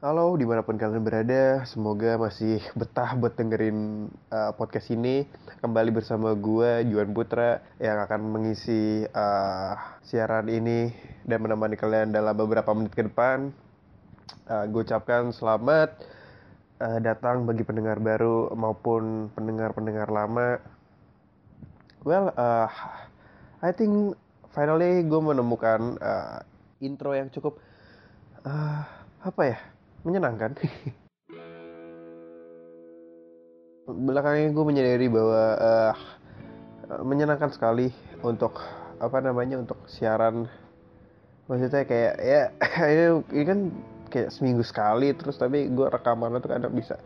Halo, di mana pun kalian berada, semoga masih betah buat dengerin uh, podcast ini. Kembali bersama gue, Juan Putra, yang akan mengisi uh, siaran ini dan menemani kalian dalam beberapa menit ke depan. Uh, gue ucapkan selamat uh, datang bagi pendengar baru maupun pendengar-pendengar lama. Well, uh, I think finally gue menemukan uh, intro yang cukup uh, apa ya? Menyenangkan. Belakangan ini gue menyadari bahwa uh, menyenangkan sekali untuk apa namanya untuk siaran. Maksudnya kayak ya ini, kan kayak seminggu sekali terus tapi gue rekaman itu kadang bisa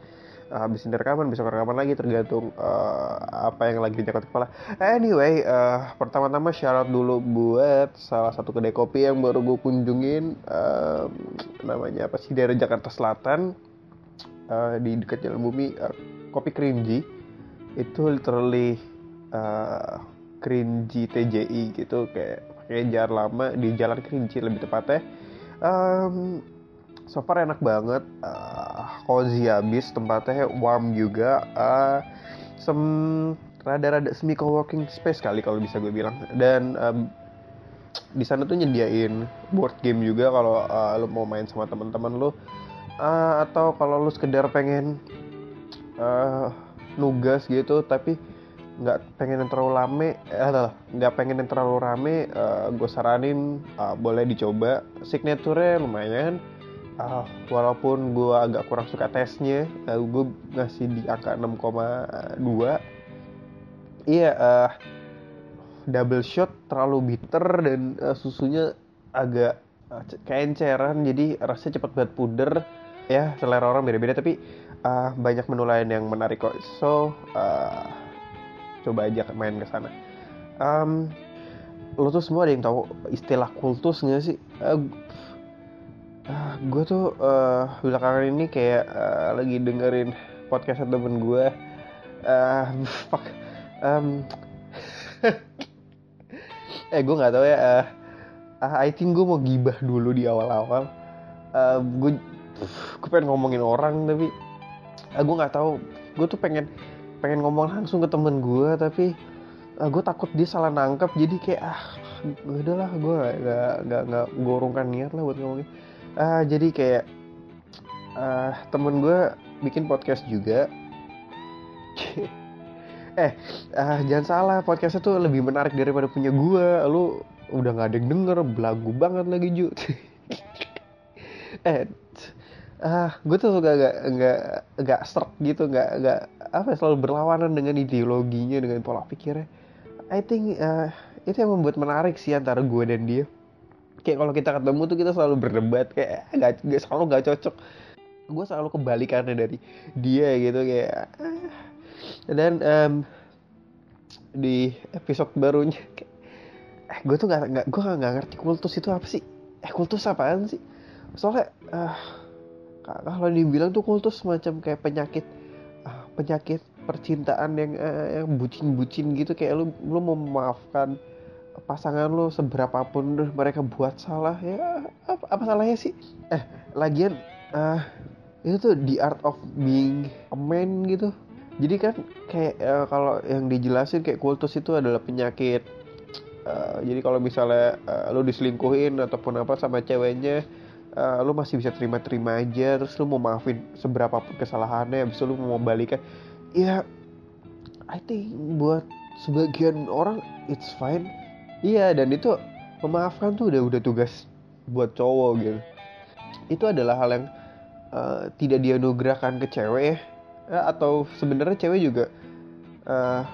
habis ini rekaman bisa rekaman lagi tergantung uh, apa yang lagi nyakot kepala. Anyway uh, pertama-tama syarat dulu buat salah satu kedai kopi yang baru gue kunjungin uh, namanya apa sih daerah Jakarta Selatan uh, di dekat Jalan Bumi uh, kopi Kerinji. Itu literally uh, Kerinji TJI gitu kayak pakai jar lama di Jalan Kerinji lebih tepatnya. Um, so far enak banget uh, cozy habis tempatnya warm juga uh, sem rada-rada semi co-working space kali kalau bisa gue bilang. Dan um, di sana tuh nyediain board game juga kalau uh, lo mau main sama teman-teman lo uh, atau kalau lo sekedar pengen uh, nugas gitu tapi nggak pengen yang terlalu rame eh nggak pengen yang terlalu rame uh, gue saranin uh, boleh dicoba. Signature lumayan uh, walaupun gue agak kurang suka tesnya uh, gue ngasih di angka 6,2 iya uh, double shot terlalu bitter dan uh, susunya agak uh, keenceran jadi rasanya cepat banget puder. Ya selera orang beda-beda tapi uh, banyak menu lain yang menarik kok. So uh, coba aja main ke sana. Um, lo tuh semua ada yang tahu istilah kultus nggak sih? Uh, uh, ah, gue tuh uh, belakangan ini kayak uh, lagi dengerin podcast temen gue uh, fuck um, eh gue nggak tahu ya uh, I think gue mau gibah dulu di awal-awal. Uh, gue gue pengen ngomongin orang tapi uh, gue nggak tahu. Gue tuh pengen pengen ngomong langsung ke temen gue tapi uh, gue takut dia salah nangkep. Jadi kayak ah udahlah gue gak gak gak gorongkan niat lah buat ngomongin uh, jadi kayak uh, temen gue bikin podcast juga. Eh uh, jangan salah podcastnya tuh lebih menarik daripada punya gue lu udah nggak ada yang denger belagu banget lagi Ju. Eh ah uh, gue tuh gak gak gak gak serk gitu gak gak apa ya, selalu berlawanan dengan ideologinya dengan pola pikirnya. I think uh, itu yang membuat menarik sih antara gue dan dia kayak kalau kita ketemu tuh kita selalu berdebat kayak gak, gak selalu gak cocok. Gue selalu kebalikannya dari dia gitu kayak ah. dan um, di episode barunya kayak, eh gue tuh gak, gak gue gak, ngerti kultus itu apa sih? Eh kultus apaan sih? Soalnya uh, kalau dibilang tuh kultus semacam kayak penyakit uh, penyakit percintaan yang uh, yang bucin-bucin gitu kayak lu lu memaafkan pasangan lo seberapa pun mereka buat salah ya apa, apa salahnya sih? Eh lagian uh, itu tuh the art of being a man gitu. Jadi kan kayak uh, kalau yang dijelasin kayak kultus itu adalah penyakit uh, jadi kalau misalnya uh, lo diselingkuhin ataupun apa sama ceweknya uh, lo masih bisa terima-terima aja terus lo mau maafin seberapa pun kesalahannya habis itu lo mau balikan ya I think buat sebagian orang it's fine iya dan itu memaafkan tuh udah udah tugas buat cowok gitu. Itu adalah hal yang uh, tidak dianugerahkan ke cewek ya atau sebenarnya cewek juga uh,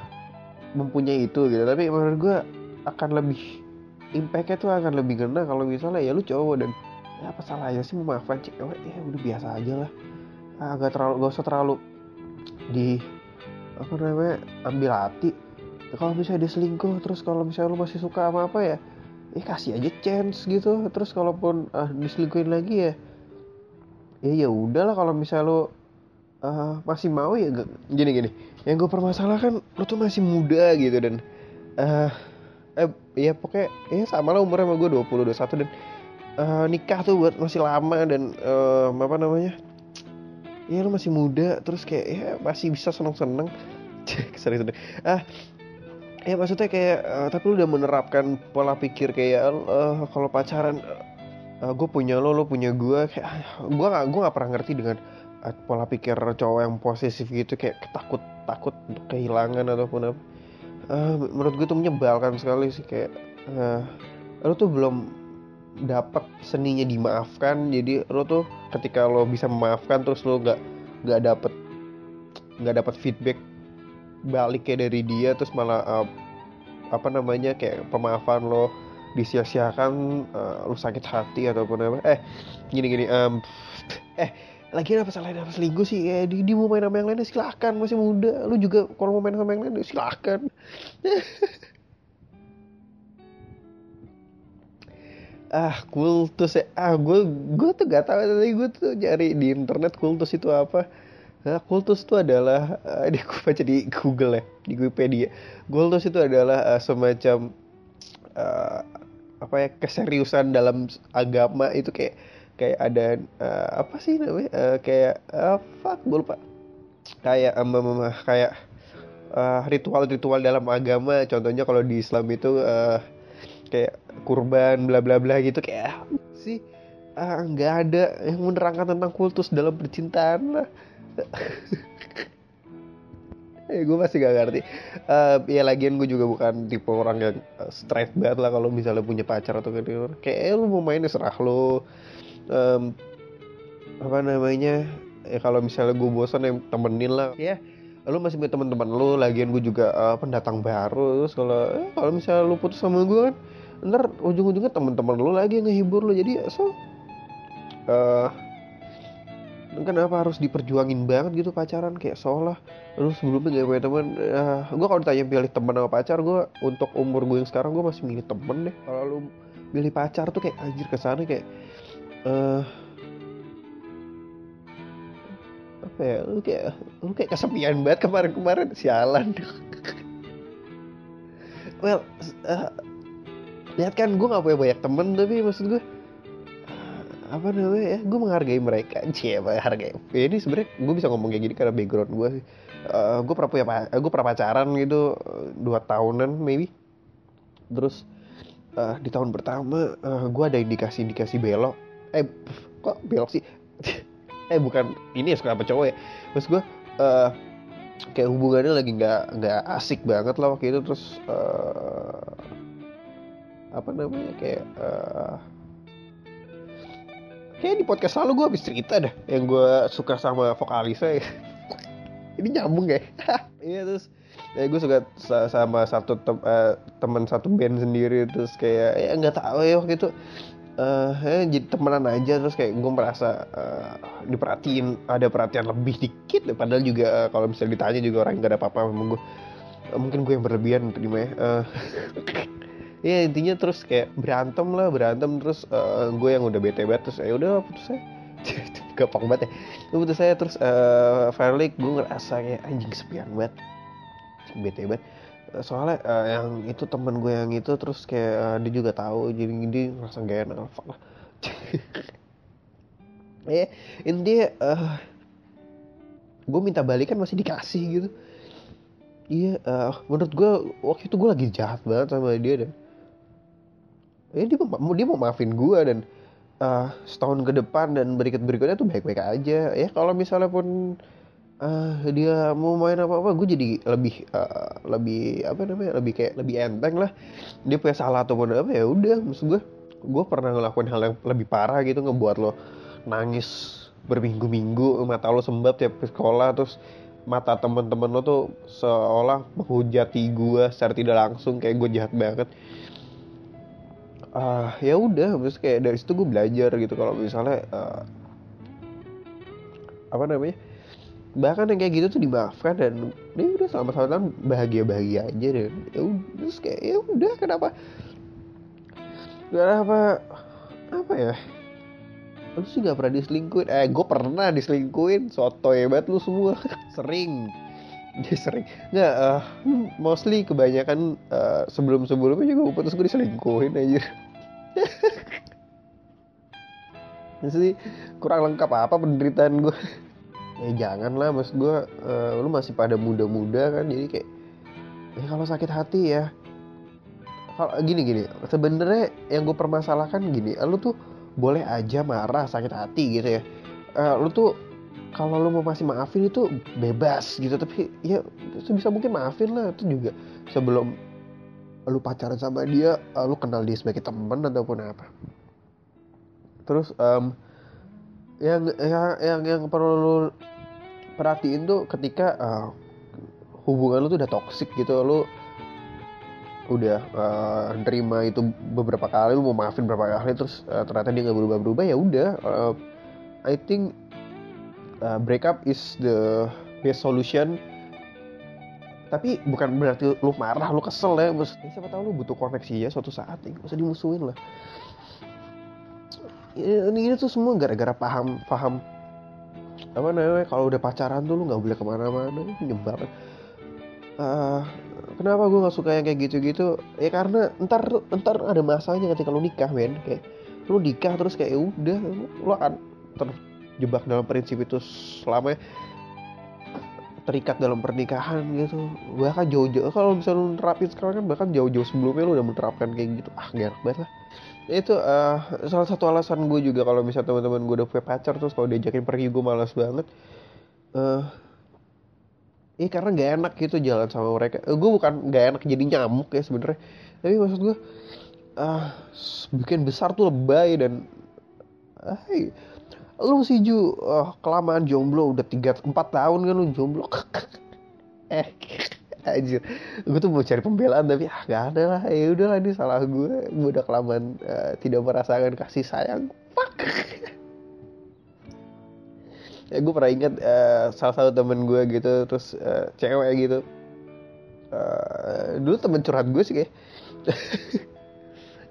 mempunyai itu gitu. Tapi menurut gue akan lebih impactnya tuh akan lebih gena kalau misalnya ya lu cowok dan ya apa salahnya sih memaafkan cewek? Ya udah biasa aja lah. Ah, gak terlalu gak usah terlalu di apa namanya ambil hati kalau misalnya dia selingkuh terus kalau misalnya lu masih suka sama apa ya ya kasih aja chance gitu. Terus kalaupun ah diselingkuhin lagi ya ya ya udahlah kalau misalnya lu uh, masih mau ya gak, gini gini. Yang gue permasalahkan lu tuh masih muda gitu dan uh, eh ya pokoknya ya sama lah umurnya sama gue 20 21 dan uh, nikah tuh buat masih lama dan uh, apa namanya ya lu masih muda terus kayak ya masih bisa seneng-seneng. Serius ah ya maksudnya kayak uh, tapi lu udah menerapkan pola pikir kayak uh, kalau pacaran uh, gue punya lo lo punya gue kayak gue gak gue gak pernah ngerti dengan uh, pola pikir cowok yang posesif gitu kayak takut takut kehilangan ataupun apa. Uh, menurut gue tuh menyebalkan sekali sih kayak uh, lo tuh belum dapat seninya dimaafkan jadi lo tuh ketika lo bisa memaafkan terus lo gak gak dapet nggak dapat feedback balik kayak dari dia terus malah uh, apa namanya kayak pemaafan lo disia-siakan uh, lo sakit hati ataupun apa. Eh gini gini um, eh lagi apa salah apa selingkuh sih eh, di, di mau main sama yang lain silahkan masih muda. Lu juga kalau mau main sama yang lain silahkan ah kultus ya. Ah gue gue tuh gak tahu tadi gue tuh cari di internet kultus itu apa kultus itu adalah uh, di gue baca di Google ya, di Wikipedia. Kultus itu adalah uh, semacam uh, apa ya keseriusan dalam agama itu kayak kayak ada uh, apa sih namanya uh, kayak uh, fuck gue lupa. Kayak um, um, kayak ritual-ritual uh, dalam agama. Contohnya kalau di Islam itu uh, kayak kurban bla bla bla gitu kayak sih nggak uh, ada yang menerangkan tentang kultus dalam percintaan lah eh gue masih gak ngerti. Uh, ya lagian gue juga bukan tipe orang yang uh, straight banget lah kalau misalnya punya pacar atau gitu kayak eh, lu mau main ya serah lu. Um, apa namanya? Ya kalau misalnya gue bosan ya temenin lah. Ya lu masih punya teman-teman lu lagian gue juga uh, pendatang baru. Terus kalau eh, kalau misalnya lu putus sama gue kan ntar ujung-ujungnya teman-teman lu lagi yang ngehibur lu. Jadi so uh, kenapa harus diperjuangin banget gitu pacaran? Kayak seolah lu sebelumnya gak punya teman uh, eh, gue kalau ditanya pilih teman sama pacar gue untuk umur gue yang sekarang gue masih milih temen deh. Kalau lu pilih pacar tuh kayak anjir ke sana kayak uh, apa ya lu kayak lu kayak kesepian banget kemarin-kemarin sialan. Well uh, lihat kan gue gak punya banyak temen tapi maksud gue apa namanya ya? Gue menghargai mereka cie menghargai. Ya ini sebenarnya gue bisa ngomong kayak gini karena background gue sih. Uh, gue pernah punya gue pernah pacaran gitu dua tahunan maybe. Terus uh, di tahun pertama uh, gue ada indikasi-indikasi belok. Eh kok belok sih? Eh bukan ini ya suka apa cowok ya. Terus gue uh, kayak hubungannya lagi nggak nggak asik banget lah waktu itu. Terus uh, apa namanya kayak uh, kayak di podcast lalu gue habis cerita dah yang gue suka sama vokalisnya ini nyambung ya? Iya terus ya gue suka sama satu tem uh, teman satu band sendiri terus kayak ya nggak tahu ya waktu itu uh, ya, jadi temenan aja. Terus kayak gue merasa uh, diperhatiin ada perhatian lebih dikit padahal juga uh, kalau misalnya ditanya juga orang nggak ada apa-apa sama gue uh, mungkin gue yang berlebihan gimana ya uh, ya intinya terus kayak berantem lah berantem terus uh, gue yang udah bete banget terus ya udah putus saya gampang banget ya. Gue putus saya terus uh, finally gue ngerasa kayak anjing sepian banget. Bete banget. Eh, soalnya uh, yang itu temen gue yang itu terus kayak uh, dia juga tahu jadi dia ngerasa gak enak fuck lah. Ya intinya uh, gue minta balikan masih dikasih gitu. Iya uh, menurut gue waktu itu gue lagi jahat banget sama dia dan ya dia mau dia mau maafin gue dan uh, setahun ke depan dan berikut berikutnya tuh baik baik aja. Ya kalau misalnya pun uh, dia mau main apa apa gue jadi lebih uh, lebih apa namanya lebih kayak lebih enteng lah. Dia punya salah ataupun apa ya udah maksud gue gue pernah ngelakuin hal yang lebih parah gitu ngebuat lo nangis berminggu-minggu mata lo sembab tiap sekolah terus mata temen-temen lo tuh seolah menghujati gue secara tidak langsung kayak gue jahat banget uh, ya udah. Terus kayak dari situ gue belajar gitu kalau misalnya uh, apa namanya bahkan yang kayak gitu tuh dimaafkan dan ya udah sama-sama bahagia bahagia aja dan ya udah terus kayak ya udah kenapa kenapa apa ya lu sih gak pernah diselingkuin eh gue pernah diselingkuin soto hebat lu semua sering dia sering. Nggak uh, mostly kebanyakan uh, sebelum sebelumnya juga gue putus gue diselingkuhin aja Jadi kurang lengkap apa penderitaan gue ya jangan lah mas gue uh, lu masih pada muda-muda kan jadi kayak ya kalau sakit hati ya. Kalau gini gini sebenarnya yang gue permasalahkan gini lu tuh boleh aja marah sakit hati gitu ya. Uh, lu tuh kalau lu mau masih maafin itu bebas gitu tapi ya sebisa mungkin maafin lah. Itu juga sebelum lu pacaran sama dia uh, lu kenal dia sebagai teman ataupun apa. Terus um, yang yang yang yang perlu lu perhatiin tuh ketika uh, hubungan lu tuh udah toxic gitu lu udah uh, nerima itu beberapa kali lu mau maafin beberapa kali terus uh, ternyata dia nggak berubah berubah ya udah uh, I think uh, breakup is the best solution. Tapi bukan berarti lu marah lu kesel ya. Mas, siapa tahu lu butuh koneksi ya suatu saat ya usah dimusuhin lah. Ini, ini tuh semua gara-gara paham paham. Apa namanya kalau udah pacaran tuh lu nggak boleh ke mana-mana. Nyebab uh, kenapa gue nggak suka yang kayak gitu-gitu? Ya karena ntar ntar ada masanya ketika lu nikah men. Kayak lu nikah terus kayak ya udah lu akan terjebak dalam prinsip itu selama terikat dalam pernikahan gitu. Bahkan jauh-jauh kalau bisa lu nerapin sekarang kan bahkan jauh-jauh sebelumnya lu udah menerapkan kayak gitu. Ah gak banget lah. Itu uh, salah satu alasan gue juga kalau misalnya teman-teman gue udah punya pacar terus kalau diajakin pergi gue malas banget. Uh, eh karena gak enak gitu jalan sama mereka. Uh, gue bukan gak enak jadi nyamuk ya sebenarnya. Tapi maksud gue uh, bikin besar tuh lebay dan uh, lu sih Ju uh, kelamaan jomblo udah tiga empat tahun kan lu jomblo eh Anjir, gue tuh mau cari pembelaan tapi ah gak ada lah. Ya udahlah ini salah gue. Gue udah kelamaan uh, tidak merasakan kasih sayang. Fuck. ya gue pernah ingat uh, salah satu temen gue gitu terus uh, cewek gitu. Uh, dulu temen curhat gue sih kayak.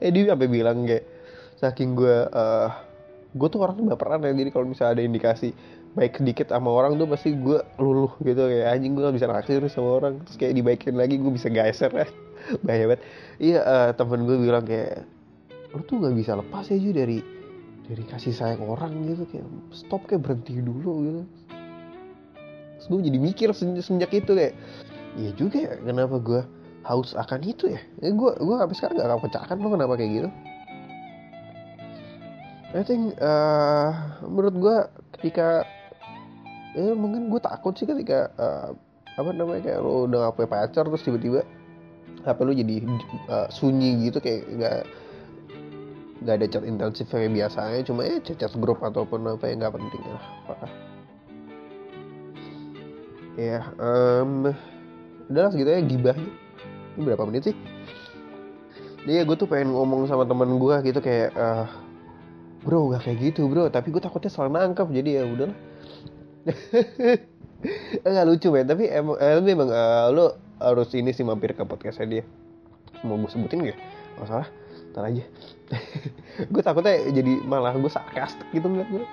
eh dia sampai bilang kayak saking gue uh, gue tuh orangnya baperan ya jadi kalau misalnya ada indikasi baik sedikit sama orang tuh pasti gue luluh gitu kayak anjing gue gak bisa naksir sama orang. Terus kayak dibaikin lagi gue bisa geser ya bahaya banget. Iya uh, temen gue bilang kayak lu tuh gak bisa lepas ya juga dari dari kasih sayang orang gitu kayak stop kayak berhenti dulu gitu. Terus gue jadi mikir semenjak itu kayak iya juga ya kenapa gue haus akan itu ya, ya gue gue sampai sekarang gak akan pecahkan lo kenapa kayak gitu I think uh, menurut gue ketika ya mungkin gue takut sih ketika uh, apa namanya kayak lo udah gak punya pacar terus tiba-tiba HP lo jadi uh, sunyi gitu kayak nggak nggak ada chat intensif kayak biasanya cuma ya chat, chat grup ataupun apa yang nggak penting lah apa ya um, udahlah segitu ya gibahnya ini berapa menit sih? Dia gue tuh pengen ngomong sama temen gue gitu kayak uh, bro gak kayak gitu bro. Tapi gue takutnya salah nangkep jadi ya udahlah. Enggak lucu men. Tapi emang eh, memang uh, lo harus ini sih mampir ke podcastnya dia. Mau gue sebutin gak? Gak salah ntar aja. Gue takutnya jadi malah gue sarkastik gitu ngeliat gue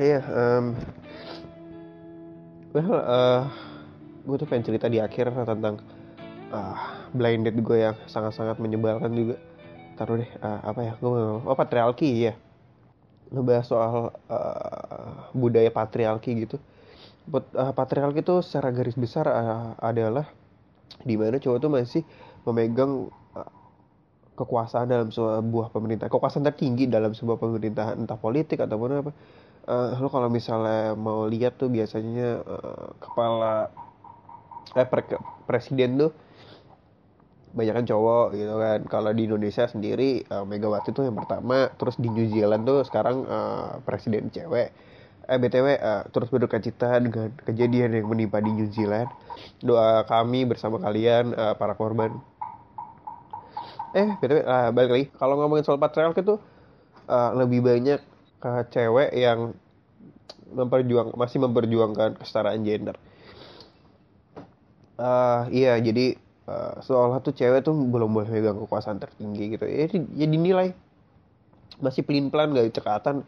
iya um, well uh, gue tuh pengen cerita di akhir tentang uh, blind date gue yang sangat-sangat menyebalkan juga taruh deh uh, apa ya gue oh patriarki ya ngebahas soal uh, budaya patriarki gitu. Uh, patriarki itu secara garis besar uh, adalah di mana cowok tuh masih memegang kekuasaan dalam sebuah pemerintah, kekuasaan tertinggi dalam sebuah pemerintahan entah politik ataupun apa. Uh, lo kalau misalnya mau lihat tuh biasanya uh, kepala eh pre presiden tuh banyak kan cowok gitu kan. Kalau di Indonesia sendiri uh, Megawati tuh yang pertama terus di New Zealand tuh sekarang uh, presiden cewek. Eh btw uh, eh, terus berduka cita dengan kejadian yang menimpa di New Zealand. Doa kami bersama kalian uh, para korban. Eh btw uh, balik lagi. Kalau ngomongin soal patriark itu uh, lebih banyak ke cewek yang memperjuang masih memperjuangkan kesetaraan gender. Uh, iya jadi uh, seolah tuh cewek tuh belum boleh megang kekuasaan tertinggi gitu. Ya, ya dinilai. Masih pelin pelan gak cekatan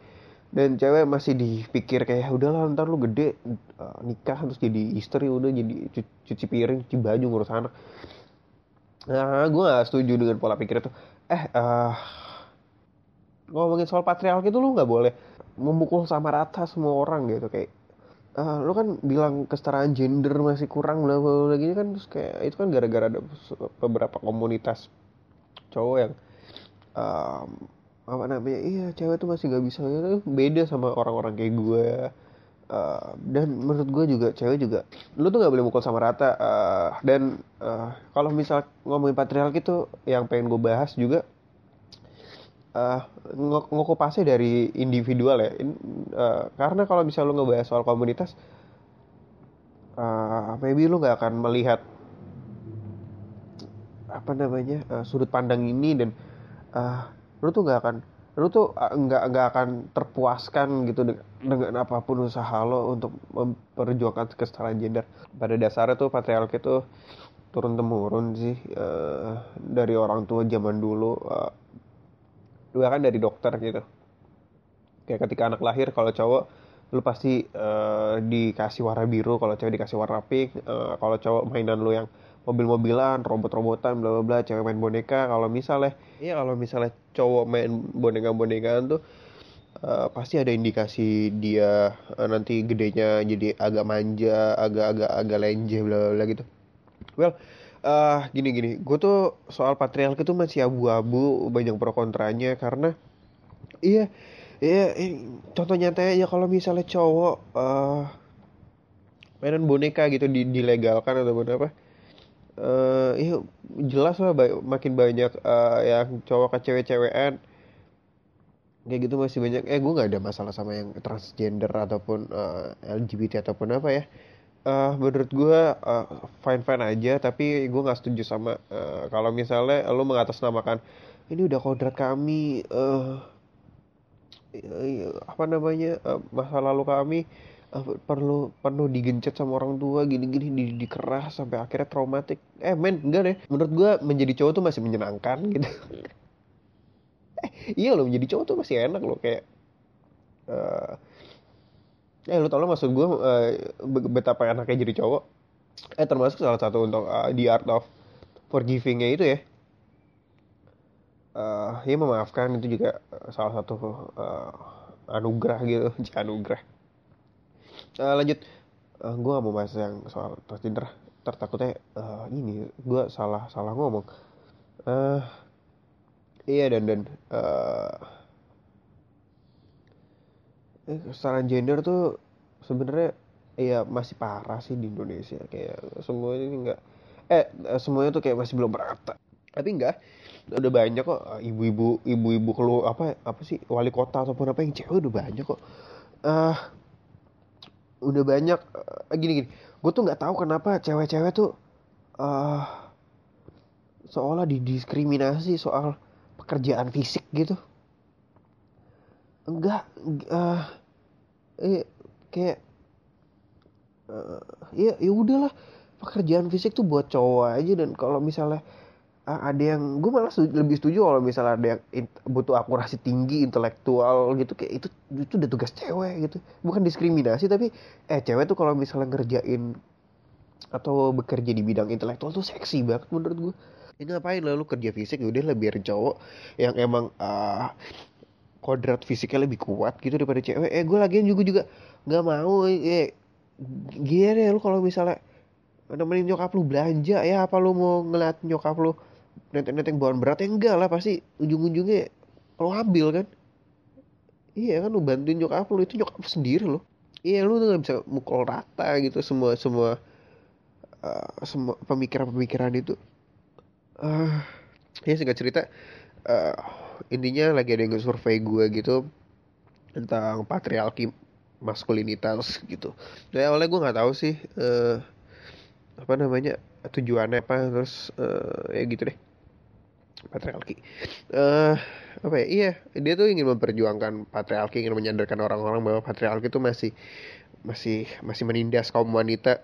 dan cewek masih dipikir kayak udahlah ntar lu gede uh, nikah terus jadi istri udah jadi cuci piring cuci baju ngurus anak. Nah gue gak setuju dengan pola pikir itu. Eh uh, ngomongin soal patriarki itu lu nggak boleh memukul sama rata semua orang gitu kayak uh, lu kan bilang kesetaraan gender masih kurang bla bla bla gini kan terus kayak itu kan gara-gara ada beberapa komunitas cowok yang um, apa namanya iya cewek tuh masih nggak bisa gitu. Beda sama orang-orang kayak gue. Uh, dan menurut gue juga cewek juga lu tuh nggak boleh mukul sama rata. Uh, dan uh, kalau misal ngomongin patriarki tuh yang pengen gue bahas juga uh, ngokupasi dari individual ya. In, uh, karena kalau bisa lu ngebahas soal komunitas uh, maybe lu nggak akan melihat apa namanya uh, sudut pandang ini dan uh, lu tuh nggak akan lu tuh nggak nggak akan terpuaskan gitu dengan, dengan apa pun usaha lo untuk memperjuangkan kesetaraan gender. Pada dasarnya tuh patriarki itu turun temurun sih uh, dari orang tua zaman dulu uh, dua kan dari dokter gitu kayak ketika anak lahir kalau cowok lu pasti uh, dikasih warna biru kalau cewek dikasih warna pink uh, kalau cowok mainan lu yang mobil-mobilan, robot-robotan, bla bla bla, cewek main boneka. Kalau misalnya, iya kalau misalnya cowok main boneka-bonekaan tuh uh, pasti ada indikasi dia uh, nanti gedenya jadi agak manja, agak-agak agak lenje bla bla gitu. Well, uh, gini gini, gue tuh soal patriarki tuh masih abu-abu, banyak pro kontranya karena iya iya contoh nyata ya kalau misalnya cowok uh, mainan boneka gitu dilegalkan ataupun apa uh, iya jelas lah makin banyak uh, yang cowok ke cewek-cewekan. Kayak gitu masih banyak. Eh gue nggak ada masalah sama yang transgender ataupun uh, eh, LGBT ataupun apa ya uh, menurut gue uh, fine fine aja tapi gue nggak setuju sama uh, kalau misalnya lo mengatasnamakan ini udah kodrat kami uh, apa namanya masa lalu kami perlu penuh digencet sama orang tua gini-gini di, dikeras sampai akhirnya traumatik. Eh men enggak deh. Menurut gue menjadi cowok tuh masih menyenangkan gitu. Eh iya loh menjadi cowok tuh masih enak loh kayak eh lo tau lo maksud gue uh, betapa enaknya jadi cowok? Eh termasuk salah satu untuk uh, the art of forgivingnya itu ya. Uh, ya memaafkan itu juga salah satu uh, anugerah gitu anugerah. Uh, lanjut. Uh, eh, gue gak mau bahas yang soal transgender tertakutnya uh, ini gue salah salah ngomong. Uh, iya dan dan eh, kesetaraan gender tuh sebenarnya iya masih parah sih di Indonesia. Kayak semuanya ini enggak eh semuanya tuh kayak masih belum merata tapi enggak udah banyak kok ibu-ibu ibu-ibu kalau apa apa sih wali kota ataupun apa yang cewek udah banyak kok. Uh, udah banyak uh, gini gini. Gue tuh nggak tahu kenapa cewek-cewek tuh uh, seolah didiskriminasi soal pekerjaan fisik gitu enggak uh, eh kayak uh, ya ya udahlah. Pekerjaan fisik tuh buat cowok aja dan kalau misalnya ada yang gue malah lebih setuju kalau misalnya ada yang butuh akurasi tinggi intelektual gitu kayak itu itu udah tugas cewek gitu. Bukan diskriminasi tapi eh cewek tuh kalau misalnya ngerjain atau bekerja di bidang intelektual tuh seksi banget menurut gue ini ngapain? Lalu kerja fisik ya udah lebih cowok yang emang uh, kodrat fisiknya lebih kuat gitu daripada cewek. Eh gue lagian juga juga nggak mau. Eh gini lu kalau misalnya nemenin nyokap lu belanja ya apa lu mau ngeliat nyokap lu neteng-neteng bawaan berat? Ya enggak lah pasti ujung-ujungnya lo ambil kan? Iya kan lu bantuin nyokap lu itu nyokap sendiri lo iya lu tuh gak bisa mukul rata gitu semua semua uh, semua pemikiran-pemikiran itu. Uh, ya singkat cerita uh, intinya lagi ada yang survei gue gitu tentang patriarki maskulinitas gitu. Nah awalnya gue nggak tahu sih uh, apa namanya tujuannya apa terus uh, ya gitu deh patriarki uh, apa ya iya dia tuh ingin memperjuangkan patriarki ingin menyadarkan orang-orang bahwa patriarki itu masih masih masih menindas kaum wanita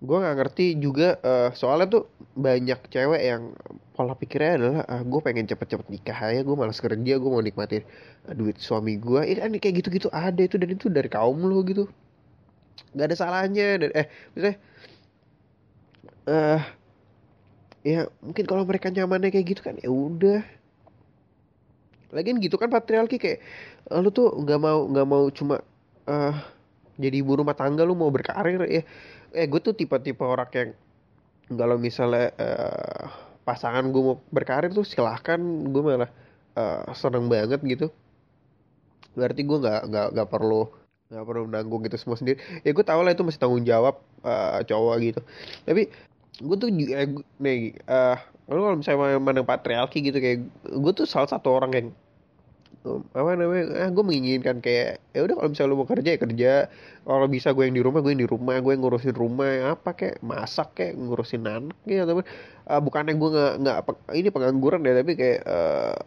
gue nggak ngerti juga uh, soalnya tuh banyak cewek yang pola pikirnya adalah ah, gue pengen cepet-cepet nikah ya gue malas kerja gue mau nikmatin duit suami gue ini kan kayak gitu-gitu ada itu dan itu dari kaum lo gitu. Nggak ada salahnya dan eh misalnya eh uh, ya mungkin kalau mereka nyamannya kayak gitu kan ya udah. Lagian gitu kan patriarki kayak eh, lu tuh nggak mau nggak mau cuma uh, jadi ibu rumah tangga lu mau berkarir ya eh gue tuh tipe-tipe orang yang kalau misalnya uh, pasangan gue mau berkarir tuh silahkan gue malah uh, seneng banget gitu. Berarti gue nggak nggak nggak perlu nggak perlu nanggung gitu semua sendiri. Ya gue tau lah itu masih tanggung jawab uh, cowok gitu. Tapi gue tuh eh, nih uh, lu kalau misalnya mandang patriarki gitu kayak gue tuh salah satu orang yang apa namanya? Ah gue menginginkan kayak ya udah kalau misalnya lu mau kerja ya kerja. Kalau bisa gue yang di rumah gue yang di rumah. Gue yang ngurusin rumah apa kayak masak kayak ngurusin anak ya tapi uh, bukannya gue nggak nggak ini pengangguran ya tapi kayak uh,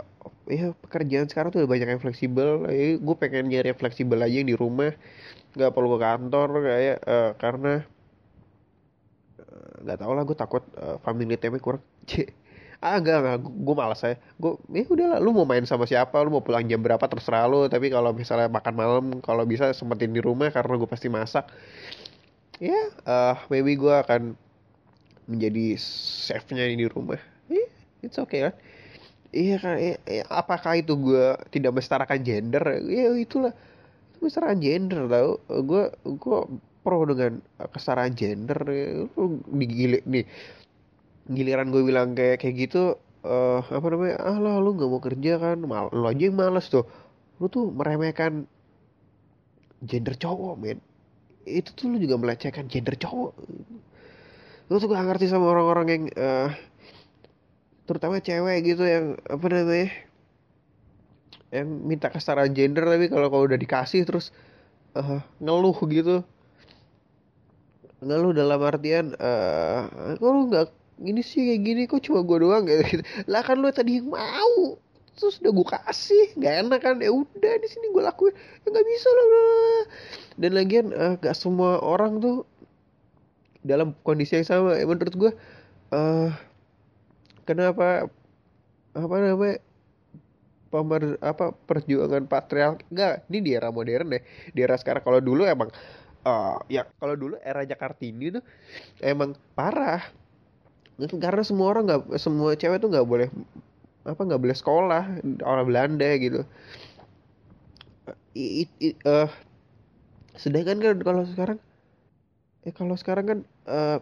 ya pekerjaan sekarang tuh udah banyak yang fleksibel. Ya, gue pengen nyari yang fleksibel aja yang di rumah. Nggak perlu ke kantor kayak uh, karena nggak tau lah gue takut uh, family time kurang ah enggak enggak. Gue malas ya gue ya udahlah lu mau main sama siapa lu mau pulang jam berapa terserah lu. Tapi kalau misalnya makan malam kalau bisa sempetin di rumah karena gue pasti masak. Ya yeah, uh, maybe gue akan menjadi chefnya di rumah. Yeah, it's okay kan? Iya kan? Iya, iya, apakah itu gue tidak menyetarakan gender? Ya itulah. Itu menyetarakan gender tau. Gue gue pro dengan kesetaraan gender. Lu digilik nih giliran gue bilang kayak kayak gitu uh, apa namanya ah lah lu nggak mau kerja kan? Mal lu aja yang males tuh. Lu tuh meremehkan gender cowok men. Itu tuh lu juga melecehkan gender cowok. Lu tuh gak ngerti sama orang-orang yang uh, terutama cewek gitu yang apa namanya yang minta kesetaraan gender tapi kalau kau udah dikasih terus uh, ngeluh gitu. Ngeluh dalam artian uh, kalau nggak ini sih kayak gini kok cuma gue doang gitu lah kan lu tadi yang mau terus udah gue kasih nggak enak kan? Ya udah di sini gue lakuin. Ya nggak bisa loh dan lagian uh, gak semua orang tuh dalam kondisi yang sama. Ya menurut gue uh, kenapa apa namanya pemer apa perjuangan patriark enggak ini di era modern deh. Di era sekarang kalau dulu emang uh, ya kalau dulu era Jakartini tuh emang parah karena semua orang nggak semua cewek tuh nggak boleh apa nggak boleh sekolah orang Belanda gitu. It, it, uh, sedangkan kan kalau sekarang eh kalau sekarang kan uh,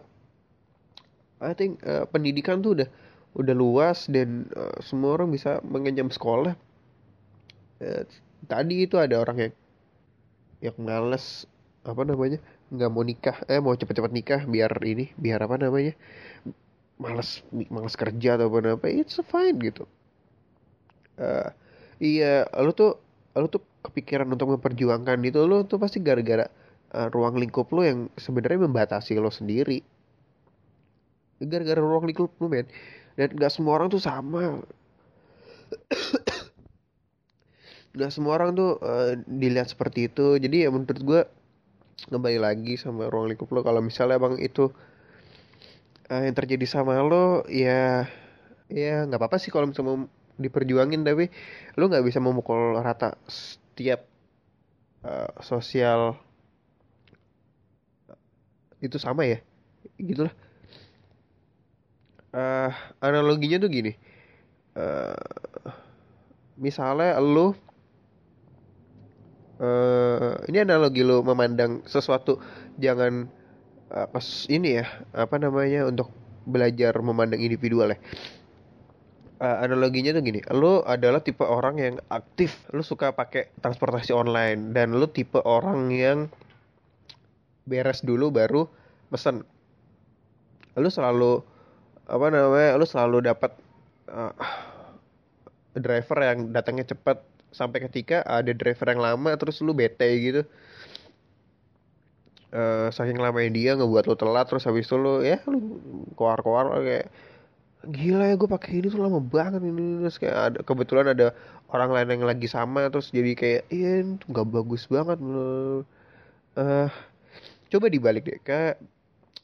I think uh, pendidikan tuh udah udah luas dan uh, semua orang bisa mengenyam sekolah. Uh, tadi itu ada orang yang yang males apa namanya nggak mau nikah eh mau cepet-cepet nikah biar ini biar apa namanya malas malas kerja atau apa apa it's fine gitu. Uh, iya lu tuh lu tuh kepikiran untuk memperjuangkan itu lu tuh pasti gara-gara uh, ruang lingkup lu yang sebenarnya membatasi lo sendiri. Gara-gara ruang lingkup lu men. Dan gak semua orang tuh sama. Gak semua orang tuh uh, dilihat seperti itu. Jadi ya menurut gue kembali lagi sama ruang lingkup lo kalau misalnya bang itu uh, yang terjadi sama lo ya ya nggak apa-apa sih kalau misalnya diperjuangin tapi lo nggak bisa memukul rata setiap uh, sosial itu sama ya gitulah uh, analoginya tuh gini uh, misalnya lo uh, ini analogi lo memandang sesuatu jangan apa ini ya apa namanya untuk belajar memandang individual ya. Uh, analoginya tuh gini lo adalah tipe orang yang aktif lo suka pakai transportasi online dan lo tipe orang yang beres dulu baru pesen. Lo selalu apa namanya lo selalu dapat uh, driver yang datangnya cepat sampai ketika ada driver yang lama terus lu bete gitu uh, saking lamanya dia ngebuat lo telat terus habis itu lo ya lo keluar-keluar kayak gila ya gue pakai ini tuh lama banget ini. Terus kayak ada kebetulan ada orang lain yang lagi sama terus jadi kayak iya nggak bagus banget. Lo uh, coba dibalik deh kayak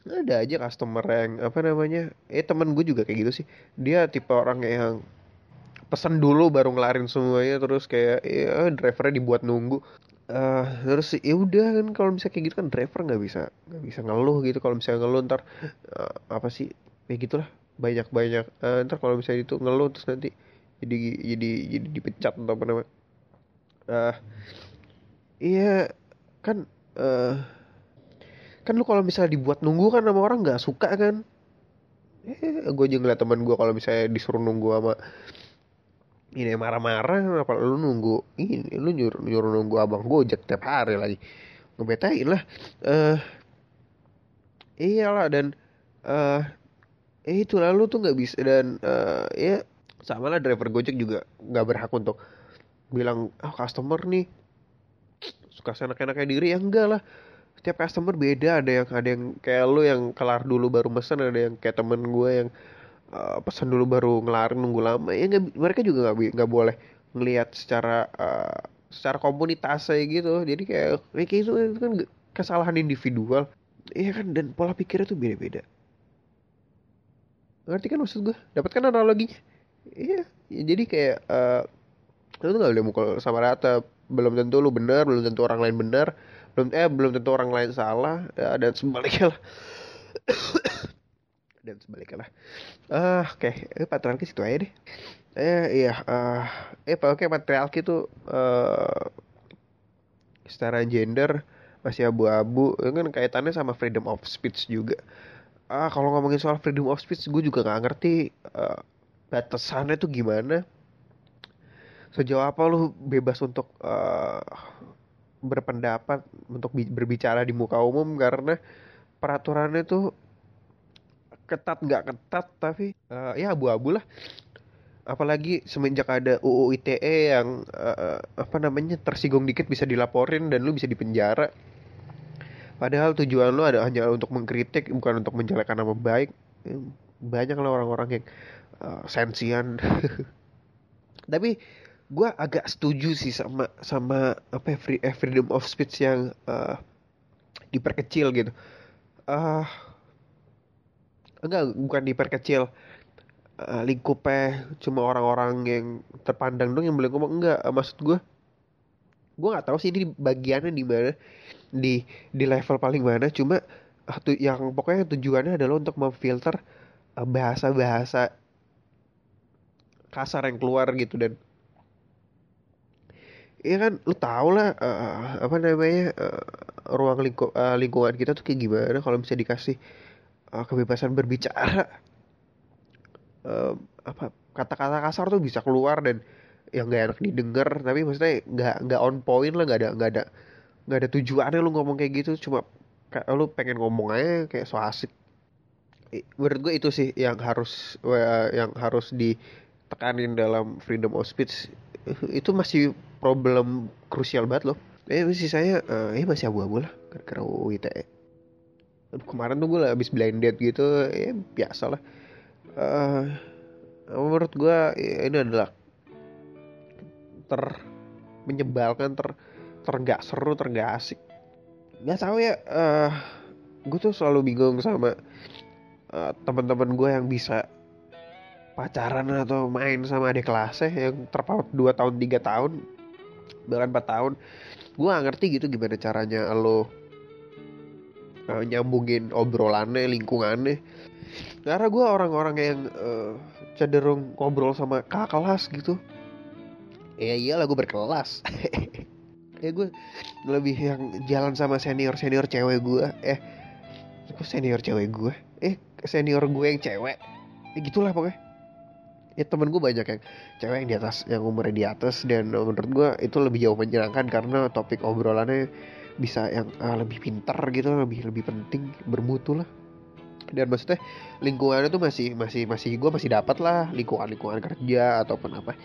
ada aja customer yang apa namanya eh temen gue juga kayak gitu sih. Dia tipe orang yang pesan dulu baru ngelarin semuanya terus kayak ya drivernya dibuat nunggu uh, terus ya udah kan kalau misalnya kayak gitu kan driver nggak bisa nggak bisa ngeluh gitu. Kalau misalnya ngeluh ntar uh, apa sih kayak gitulah. Banyak banyak uh, ntar kalau misalnya itu ngeluh terus nanti jadi jadi jadi dipecat atau apa namanya. Uh, iya kan uh, kan lu kalau misalnya dibuat nunggu kan sama orang nggak suka kan. Eh gue juga ngeliat teman gue kalau misalnya disuruh nunggu sama ini marah-marah apa lu nunggu? Ini lu nyuruh, nyuruh nunggu abang gojek tiap hari lagi. Ngebetain lah. Eh uh, iyalah dan eh uh, itu lalu tuh nggak bisa dan uh, ya sama lah driver gojek juga nggak berhak untuk bilang ah oh, customer nih suka senak-enaknya diri. Ya enggak lah. Setiap customer beda ada yang ada yang kayak lu yang kelar dulu baru mesen ada yang kayak temen gue yang uh, pesan dulu baru ngelarin nunggu lama. Ya gak, mereka juga nggak nggak boleh ngelihat secara uh, secara komunitas kayak gitu. Jadi kayak kayak itu, itu kan kesalahan individual. Iya kan dan pola pikirnya tuh beda-beda. Ngerti kan maksud gue dapat kan analoginya? Iya. Ya, jadi kayak uh, lu tuh gak boleh mukul sama rata. Belum tentu lu benar belum tentu orang lain benar belum eh belum tentu orang lain salah. Ya, dan sebaliknya lah dan sebaliknya lah. Ah uh, oke. Okay. patriarki situ aja deh. Eh iya uh, eh oke okay, patriarki tuh uh, secara gender masih abu-abu. Kan kaitannya sama freedom of speech juga. Ah kalau ngomongin soal freedom of speech gue juga nggak ngerti uh, batasannya tuh gimana. Sejauh apa lu bebas untuk uh, berpendapat untuk berbicara di muka umum? Karena peraturannya tuh ketat nggak ketat tapi uh, ya abu-abu lah. Apalagi semenjak ada UU ITE yang uh, apa namanya tersinggung dikit bisa dilaporin dan lu bisa dipenjara. Padahal tujuan lu ada hanya untuk mengkritik bukan untuk menjelekkan nama baik. Banyak lah orang-orang yang uh, sensian. Tapi gue agak setuju sih sama sama apa ya, free, freedom of speech yang uh, diperkecil gitu. Uh, enggak bukan diperkecil uh, lingkupnya cuma orang-orang yang terpandang dong yang boleh ngomong. Enggak uh, maksud gue gue nggak tahu sih ini bagiannya di mana di di level paling mana. Cuma uh, yang pokoknya tujuannya adalah untuk memfilter bahasa-bahasa kasar yang keluar gitu dan Iya kan lu tau lah uh, apa namanya uh, ruang lingkup uh, lingkungan kita tuh kayak gimana. Kalau bisa dikasih uh, kebebasan berbicara. Uh, apa kata-kata kasar tuh bisa keluar dan yang gak enak didengar tapi maksudnya nggak nggak on point lah nggak ada nggak ada nggak ada tujuannya lu ngomong kayak gitu. Cuma kayak lu pengen ngomong aja kayak so asik. Menurut gue itu sih yang harus yang harus ditekanin dalam freedom of speech. Itu masih problem krusial banget loh. Eh uh, eh masih abu-abu lah karena UITE kemarin tuh gue habis blended gitu ya biasa lah. Uh, menurut gue ya, ini adalah ter menyebalkan ter tergak seru tergak asik. Nggak tahu ya uh, gue tuh selalu bingung sama uh, teman-teman gue yang bisa pacaran atau main sama adik kelasnya yang terpaut 2 tahun 3 tahun bahkan 4 tahun. Gue gak ngerti gitu gimana caranya lo uh, nyambungin obrolannya lingkungannya. Karena gue orang-orang yang uh, cenderung ngobrol sama kakak kelas gitu. Ya iyalah gue berkelas. Ya gue lebih yang jalan sama senior senior cewek gue eh kok senior cewek gue eh senior gue yang cewek. Ya gitulah pokoknya. Ya temen gue banyak yang cewek yang di atas yang umurnya di atas. Dan menurut gue itu lebih jauh menyenangkan karena topik obrolannya bisa yang uh, lebih pintar gitu lebih lebih penting bermutu lah. Dan maksudnya lingkungannya tuh masih masih masih gue masih dapat lah lingkungan lingkungan kerja ataupun apa.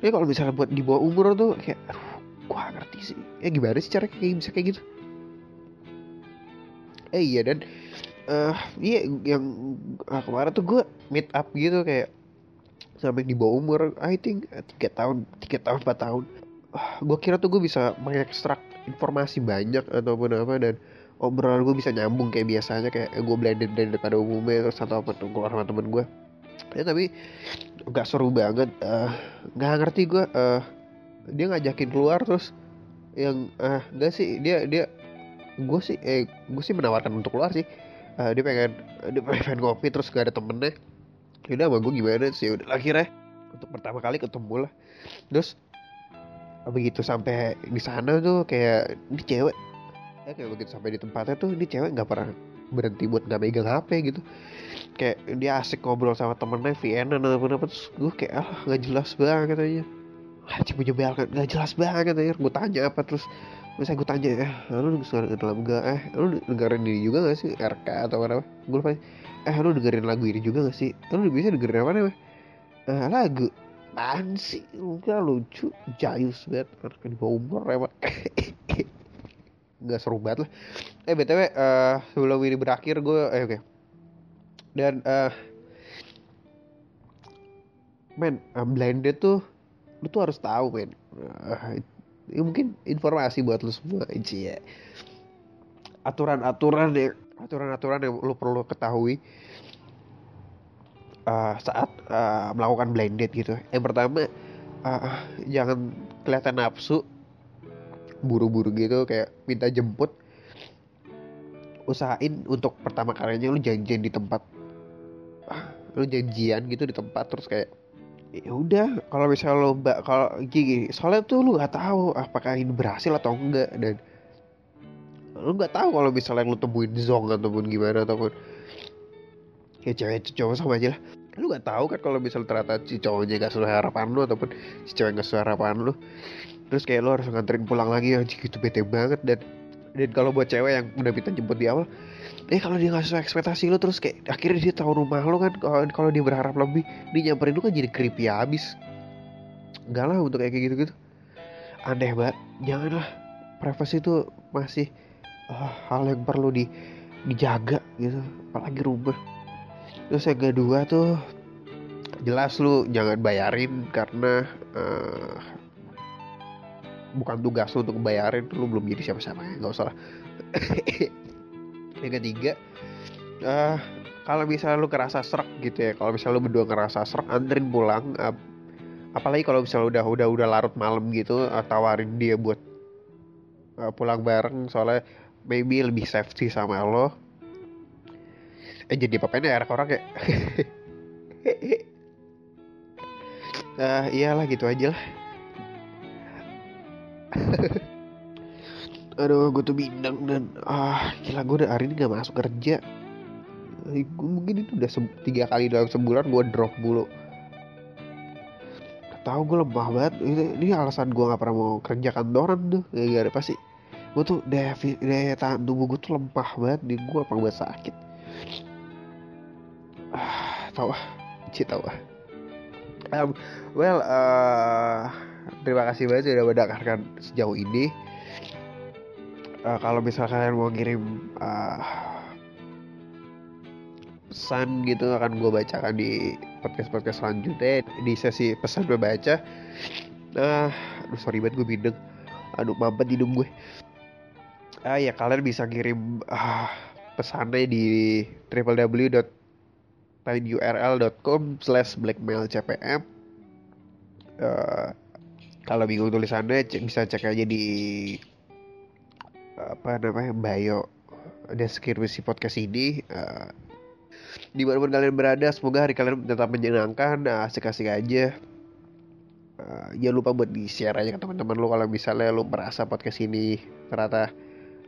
Ya kalau misalnya buat di bawah umur tuh kayak aduh gue ngerti sih. Ya gimana sih cara kayak bisa kayak gitu? Eh iya dan uh, iya yang uh, kemarin tuh gue meet up gitu kayak sampai di bawah umur I think tiga tahun tiga tahun empat tahun gue kira tuh gue bisa mengekstrak informasi banyak ataupun apa dan obrolan gue bisa nyambung kayak biasanya kayak gue blended blended pada umumnya terus atau apa keluar sama temen gue ya tapi nggak seru banget uh, nggak ngerti gue uh, dia ngajakin keluar terus yang ah uh, enggak sih dia dia gue sih eh gue sih menawarkan untuk keluar sih. Uh, dia pengen dia pengen ngopi terus gak ada temennya. Yaudah sama gue gimana sih? Udah akhirnya untuk pertama kali ketemu lah terus begitu sampai di sana tuh kayak ini cewek. Ya kayak begitu sampai di tempatnya tuh ini cewek nggak pernah berhenti buat nggak megang HP gitu. Kayak dia asik ngobrol sama temennya Vienna ataupun apa terus gue kayak ah nggak jelas banget aja ah cuma kan nggak jelas banget aja gue tanya apa terus misalnya gue tanya eh lu dengerin dalam gak eh lu dengerin ini juga gak sih? RK atau apa gue lupa. Eh lu dengerin lagu ini juga gak sih? Lu bisa dengerin apa nih eh, lagu apaan sih? Enggak lucu. Jayus banget. Di bawah umur emang. Nggak seru banget lah. Eh btw uh, sebelum ini berakhir gue eh oke. Okay. dan uh, men uh, blended tuh lu tuh harus tahu men. Uh, ya mungkin informasi buat lu semua aja ya. Aturan-aturan yang aturan-aturan yang lu perlu ketahui uh, saat uh, melakukan blended gitu. Yang pertama uh, jangan kelihatan nafsu buru-buru gitu kayak minta jemput usahain untuk pertama kalinya lu janjian di tempat lu janjian gitu di tempat terus kayak ya udah kalau misalnya lo mbak kalau gini soalnya tuh lu nggak tahu apakah ini berhasil atau enggak dan lu nggak tahu kalau misalnya lu temuin zong ataupun gimana ataupun ya cewek cowok sama aja lah. Lu gak tahu kan kalau misalnya ternyata si cowoknya gak sesuai harapan lu ataupun si cewek gak sesuai harapan lu terus kayak lu harus nganterin pulang lagi ya gitu bete banget. Dan dan kalau buat cewek yang udah minta jemput di awal eh kalau dia gak sesuai ekspektasi lu terus kayak akhirnya dia tahu rumah lu kan kalau dia berharap lebih dia nyamperin lu kan jadi creepy abis. Enggak lah untuk kayak gitu gitu aneh banget. Janganlah. Privasi itu masih uh, hal yang perlu di dijaga gitu. Apalagi rumah terus yang kedua tuh jelas lu jangan bayarin karena uh, bukan tugas lu untuk bayarin lu belum jadi siapa-siapa nggak usah lah. Yang ketiga uh, kalau misalnya lu kerasa serak gitu ya kalau misalnya lu berdua ngerasa serak anterin pulang uh, apalagi kalau misalnya udah udah udah larut malam gitu uh, tawarin dia buat uh, pulang bareng soalnya maybe lebih safety sama lo eh jadi apa air orang kayak uh, iyalah gitu aja lah. Aduh gue tuh bindang dan ah gila gue udah hari ini gak masuk kerja. Gue mungkin itu udah tiga kali dalam sebulan gue drop mulu. Tahu gue lemah banget. Ini, ini alasan gue gak pernah mau kerja kantoran tuh gak, gak ada pasti. Gue tuh daya, daya tahan tubuh gue tuh lemah banget di gue apa gue sakit tahu ah tahu ah um, well uh, terima kasih banget sudah mendengarkan sejauh ini. Uh, kalau misalnya kalian mau ngirim uh, pesan gitu akan gue bacakan di podcast podcast selanjutnya di sesi pesan membaca nah aduh sorry banget gue bindeng. Aduh mampet hidung gue ah uh, ya kalian bisa kirim uh, pesannya di www url.com slash blackmail cpm uh, kalau bingung tulisannya cek, bisa cek aja di apa namanya bio deskripsi podcast ini. Uh, di mana kalian berada semoga hari kalian tetap menyenangkan. Asik-asik aja. Uh, jangan lupa buat di share aja ke teman-teman lo kalau misalnya lo merasa podcast ini ternyata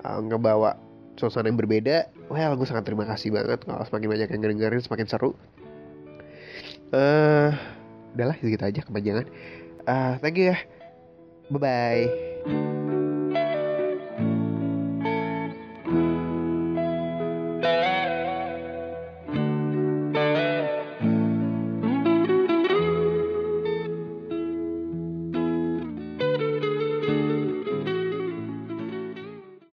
uh, ngebawa suasana yang berbeda well gue sangat terima kasih banget. Kalau semakin banyak yang dengerin semakin seru. Eh uh, udahlah segitu aja kepanjangan. Uh, thank you ya. Bye bye